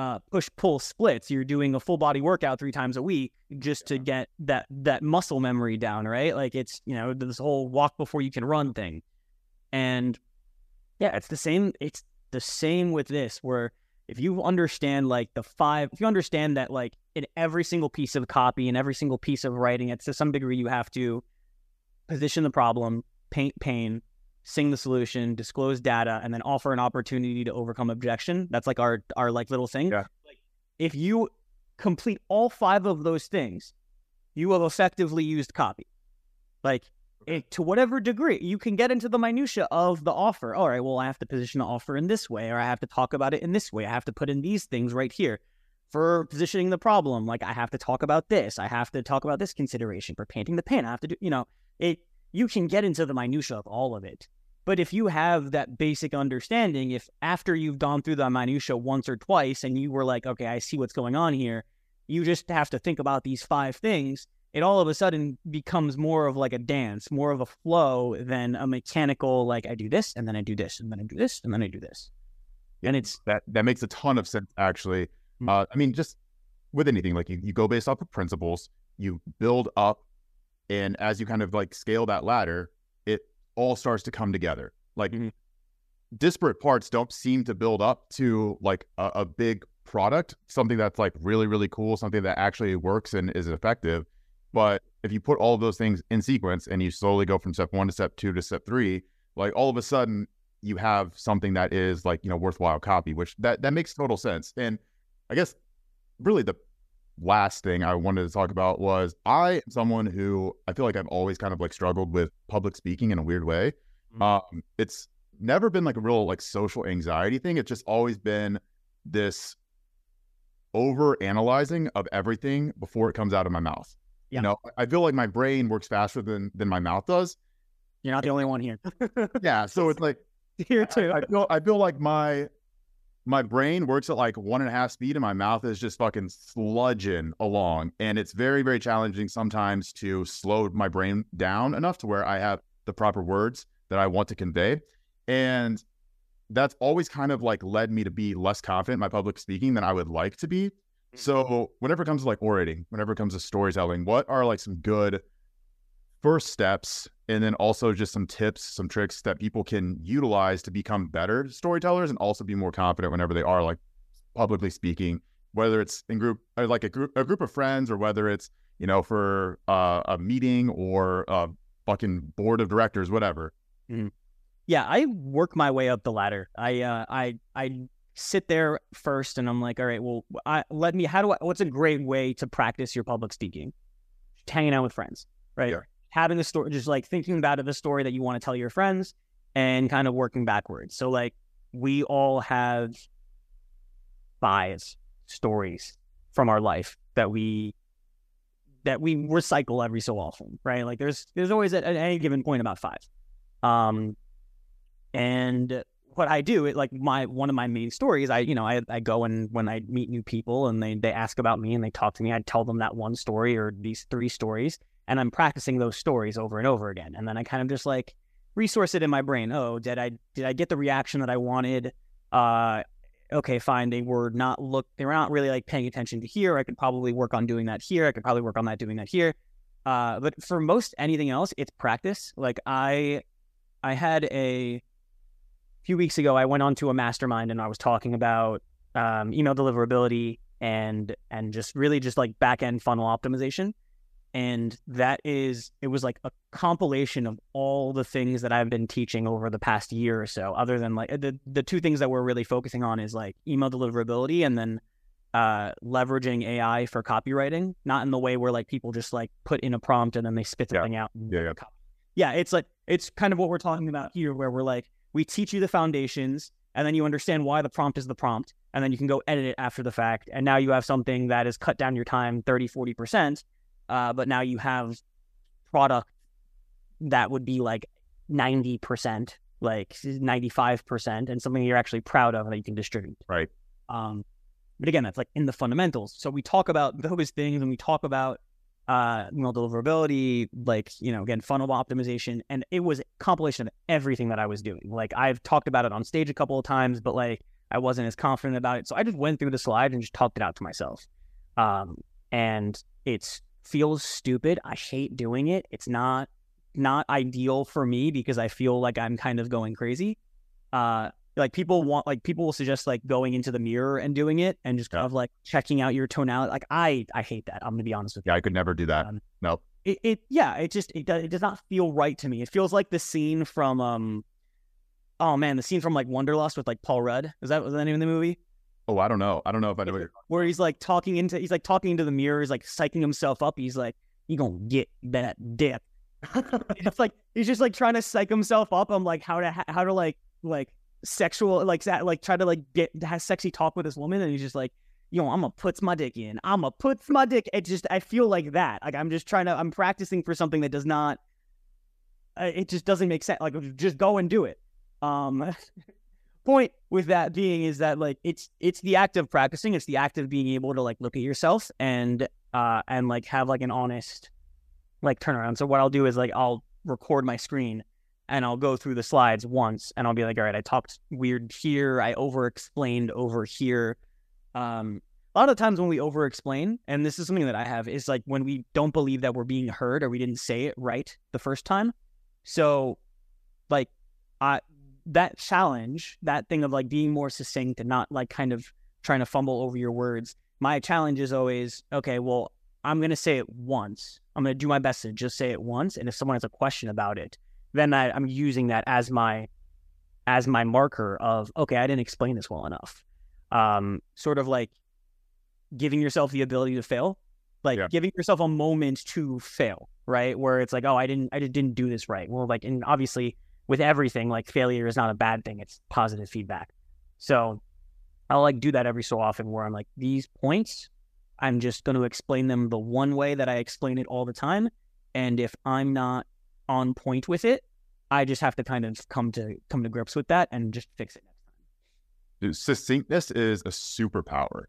uh, push pull splits. You're doing a full body workout three times a week just to get that that muscle memory down, right? Like it's you know this whole walk before you can run thing, and yeah, it's the same. It's the same with this where if you understand like the five, if you understand that like in every single piece of copy and every single piece of writing, it's to some degree you have to position the problem, paint pain, sing the solution, disclose data, and then offer an opportunity to overcome objection. That's like our our like little thing. Yeah. Like if you complete all five of those things, you have effectively used copy. Like it, to whatever degree, you can get into the minutia of the offer. All right, well, I have to position the offer in this way, or I have to talk about it in this way. I have to put in these things right here. For positioning the problem, like I have to talk about this. I have to talk about this consideration. For painting the pen, I have to do, you know, it you can get into the minutia of all of it. But if you have that basic understanding, if after you've gone through the minutia once or twice and you were like, okay, I see what's going on here, you just have to think about these five things. It all of a sudden becomes more of like a dance, more of a flow than a mechanical, like I do this and then I do this and then I do this and then I do this. And it's that that makes a ton of sense actually. Mm. Uh, I mean, just with anything, like you, you go based off of principles, you build up, and as you kind of like scale that ladder, it all starts to come together. Like Mhm. disparate parts don't seem to build up to like a, a big product, something that's like really really cool, something that actually works and is effective. But if you put all of those things in sequence and you slowly go from step one to step two to step three, like all of a sudden you have something that is like you know worthwhile copy, which that that makes total sense. And I guess really the last thing I wanted to talk about was I am someone who I feel like I've always kind of like struggled with public speaking in a weird way. Mhm. Um, it's never been like a real like social anxiety thing. It's just always been this over analyzing of everything before it comes out of my mouth. Yeah. You know, I feel like my brain works faster than than my mouth does. you're not the only one here. Yeah. So it's like here I, too. I feel I feel like my my brain works at like one and a half speed and my mouth is just fucking sludging along. And it's very, very challenging sometimes to slow my brain down enough to where I have the proper words that I want to convey. And that's always kind of like led me to be less confident in my public speaking than I would like to be. Mm. So whenever it comes to like orating, whenever it comes to storytelling, what are like some good first steps and then also just some tips, some tricks that people can utilize to become better storytellers and also be more confident whenever they are like publicly speaking, whether it's in group or like a group a group of friends or whether it's, you know, for uh, a meeting or a fucking board of directors, whatever. yeah, I work my way up the ladder. I uh, I I sit there first, and I'm like, all right, well, I, let me. How do I? What's a great way to practice your public speaking? Just hanging out with friends, right? Yeah. Having a story, just like thinking about it, the story that you want to tell your friends, and kind of working backwards. So like, we all have five stories from our life that we that we recycle every so often, right? Like there's there's always at, at any given point about five. Um, and what I do, it like my one of my main stories, I you know I I go and when I meet new people and they they ask about me and they talk to me, I tell them that one story or these three stories, and I'm practicing those stories over and over again, and then I kind of just like resource it in my brain. Oh, did I did I get the reaction that I wanted? Uh, okay, fine. They were not look. They were not really like paying attention to here. I could probably work on doing that here. I could probably work on that doing that here. Uh, but for most anything else, it's practice. Like I, I had a few weeks ago. I went on to a mastermind and I was talking about um, email deliverability and and just really just like back end funnel optimization and that is it was like a compilation of all the things that I've been teaching over the past year or so other than like the the two things that we're really focusing on is like email deliverability and then uh leveraging AI for copywriting not in the way where like people just like put in a prompt and then they spit something yeah. out Yeah, yeah. yeah it's like it's kind of what we're talking about here where we're like we teach you the foundations and then you understand why the prompt is the prompt and then you can go edit it after the fact and now you have something that has cut down your time 30 40% uh, but now you have product that would be like 90%, like 95%, and something you're actually proud of that you can distribute. Right. Um, but again, that's like in the fundamentals. So we talk about those things and we talk about uh, email deliverability, like, you know, again, funnel optimization. And it was a compilation of everything that I was doing. Like I've talked about it on stage a couple of times, but like I wasn't as confident about it. So I just went through the slides and just talked it out to myself. Um, and it's feels stupid. I hate doing it. It's not not ideal for me because I feel like I'm kind of going crazy. Uh like people want like people will suggest like going into the mirror and doing it and just kind Yeah. of like checking out your tonality. Like I I hate that. I'm gonna be honest with you. Yeah, I could never do that. Um, nope. It, it yeah, it just it does, it does not feel right to me. It feels like the scene from um oh man, the scene from like Wanderlust with like Paul Rudd. Is that was that the name of the movie? Oh, I don't know. I don't know if I know where he's like talking into he's like talking into the mirror, he's like psyching himself up. He's like, "You gonna get that dick." it's like he's just like trying to psych himself up. I'm like, how to how to like like sexual like that like try to like get have sexy talk with this woman, and he's just like, "Yo, I'm gonna put my dick in. I'm gonna put my dick." It just I feel like that. Like I'm just trying to I'm practicing for something that does not. Uh, it just doesn't make sense. Like just go and do it. Um, point with that being is that like it's it's the act of practicing it's the act of being able to like look at yourself and uh and like have like an honest like turnaround. So what i'll do is like i'll record my screen and i'll go through the slides once and i'll be like all right i talked weird here. I over explained over here. Um a lot of times when we over explain and this is something that i have is like when we don't believe that we're being heard or we didn't say it right the first time. So like i that challenge, that thing of like being more succinct and not like kind of trying to fumble over your words. My challenge is always, okay, well, I'm going to say it once. I'm going to do my best to just say it once. And if someone has a question about it, then I, I'm using that as my, as my marker of, okay, I didn't explain this well enough. Um, sort of like giving yourself the ability to fail, like Yeah. giving yourself a moment to fail, right? Where it's like, oh, I didn't, I just didn't do this right. Well, like, and obviously with everything, like failure is not a bad thing. It's positive feedback. So I'll like do that every so often where I'm like, these points, I'm just going to explain them the one way that I explain it all the time. And if I'm not on point with it, I just have to kind of come to come to grips with that and just fix it next time. Succinctness is a superpower.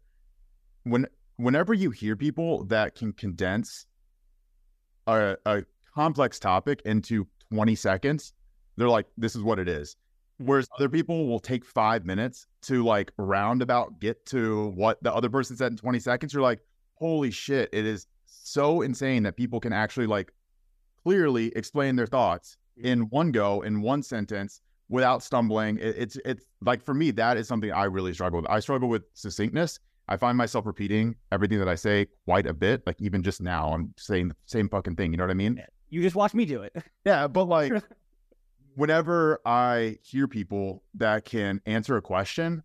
When whenever you hear people that can condense a, a complex topic into 20 seconds, they're like, this is what it is. Hmm. Whereas other people will take five minutes to like roundabout get to what the other person said in 20 seconds. You're like, holy shit, it is so insane that people can actually like clearly explain their thoughts hmm. in one go, in one sentence, without stumbling. It, it's it's like for me, that is something I really struggle with. I struggle with succinctness. I find myself repeating everything that I say quite a bit. Like even just now, I'm saying the same fucking thing. You know what I mean? You just watch me do it. Yeah, but like whenever I hear people that can answer a question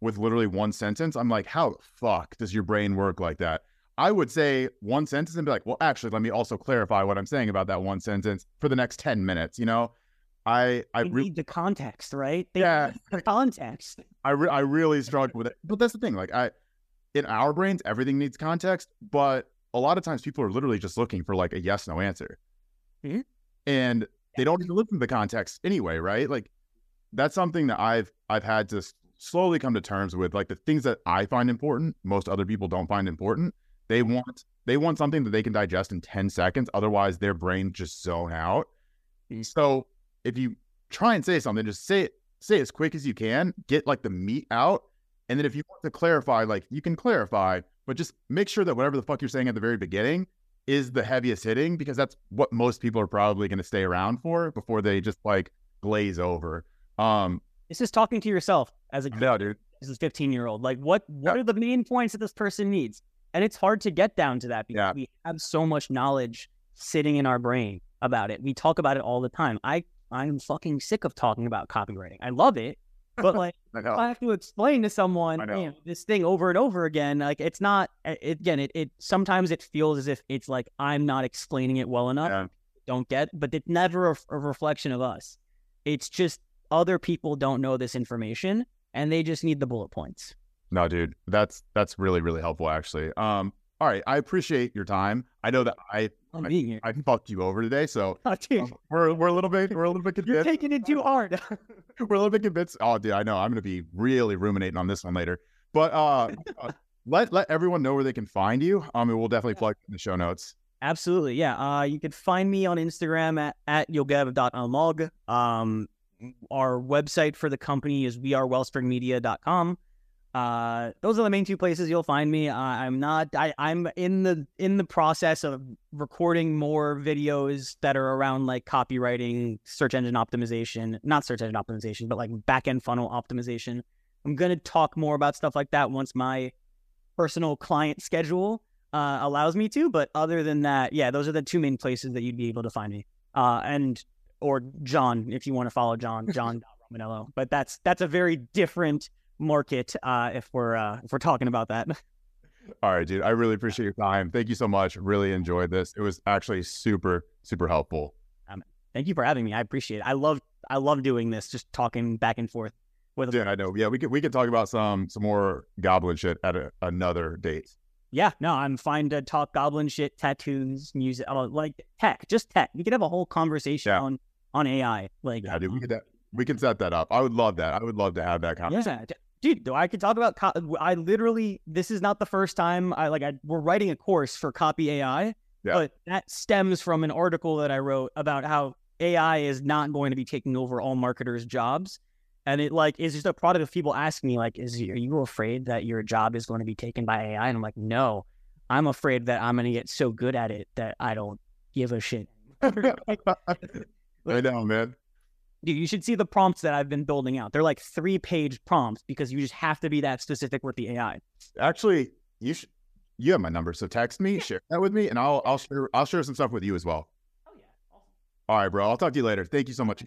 with literally one sentence, I'm like, how the fuck does your brain work like that? I would say one sentence and be like, well, actually, let me also clarify what I'm saying about that one sentence for the next 10 minutes. You know, I, I, re- need the context, right? They yeah, the context. I, re- I really struggle with it. But that's the thing. Like, I, in our brains, everything needs context, but a lot of times people are literally just looking for like a yes no answer. Mhm. And they don't even listen to the context anyway, right? Like that's something that I've I've had to slowly come to terms with. Like the things that I find important, most other people don't find important. They want they want something that they can digest in 10 seconds. Otherwise, their brain just zone out. Mm. So if you try and say something, just say it, say it as quick as you can, get like the meat out. And then if you want to clarify, like you can clarify, but just make sure that whatever the fuck you're saying at the very beginning is the heaviest hitting because that's what most people are probably going to stay around for before they just like glaze over. Um, This is talking to yourself as a no, dude. as a 15 year old. Like, what what Yeah. are the main points that this person needs? And it's hard to get down to that because Yeah. we have so much knowledge sitting in our brain about it. We talk about it all the time. I I'm fucking sick of talking about copywriting. I love it, but like I if. I have to explain to someone I you know, this thing over and over again. Like it's not. It, again, it it sometimes it feels as if it's like I'm not explaining it well enough. Yeah. Don't get, but it's never a, a reflection of us. It's just other people don't know this information and they just need the bullet points. No, dude, that's that's really really helpful actually. Um, all right, I appreciate your time. I know that I I'm I- here. I fucked you over today, so Oh, um, we're we're a little bit we're a little bit you're taking it too hard. we're a little bit convinced. Oh, dude, I know. I'm gonna be really ruminating on this one later. But uh, uh, let let everyone know where they can find you. Um, we'll definitely plug in the show notes. Absolutely. Yeah. Uh, you can find me on Instagram at, at yogev.almog. Um, our website for the company is wearewellspringmedia.com. Uh, those are the main two places you'll find me. Uh, I'm not. I, I'm in the in the process of recording more videos that are around like copywriting, search engine optimization, not search engine optimization, but like back end funnel optimization. I'm gonna talk more about stuff like that once my personal client schedule uh, allows me to. But other than that, yeah, those are the two main places that you'd be able to find me. Uh, and or John, if you want to follow John, John Romanello. But that's that's a very different market uh, if we're uh, if we're talking about that. All right, dude. I really appreciate your time. Thank you so much. Really enjoyed this. It was actually super super helpful. Thank you for having me. I appreciate it. I love I love doing this, just talking back and forth with. Dude, I know. Yeah, we could we could talk about some some more goblin shit at a, another date. Yeah, no, I'm fine to talk goblin shit, tattoos, music, uh, like tech, just tech. We could have a whole conversation Yeah. on on AI. Like, Yeah, dude. We could we can set that up. I would love that. I would love to have that conversation. Yeah, dude. I could talk about. Co- I literally, this is not the first time I like. I we're writing a course for Copy AI, Yeah. but that stems from an article that I wrote about how AI is not going to be taking over all marketers' jobs, and it like is just a product of people asking me like, "Is are you afraid that your job is going to be taken by AI?" And I'm like, "No, I'm afraid that I'm going to get so good at it that I don't give a shit." I know, man. Dude, you should see the prompts that I've been building out. They're like three page prompts because you just have to be that specific with the AI. Actually, you should. You have my number, so text me, share that with me, and I'll I'll share I'll share some stuff with you as well. Oh yeah, awesome. All right, bro. I'll talk to you later. Thank you so much.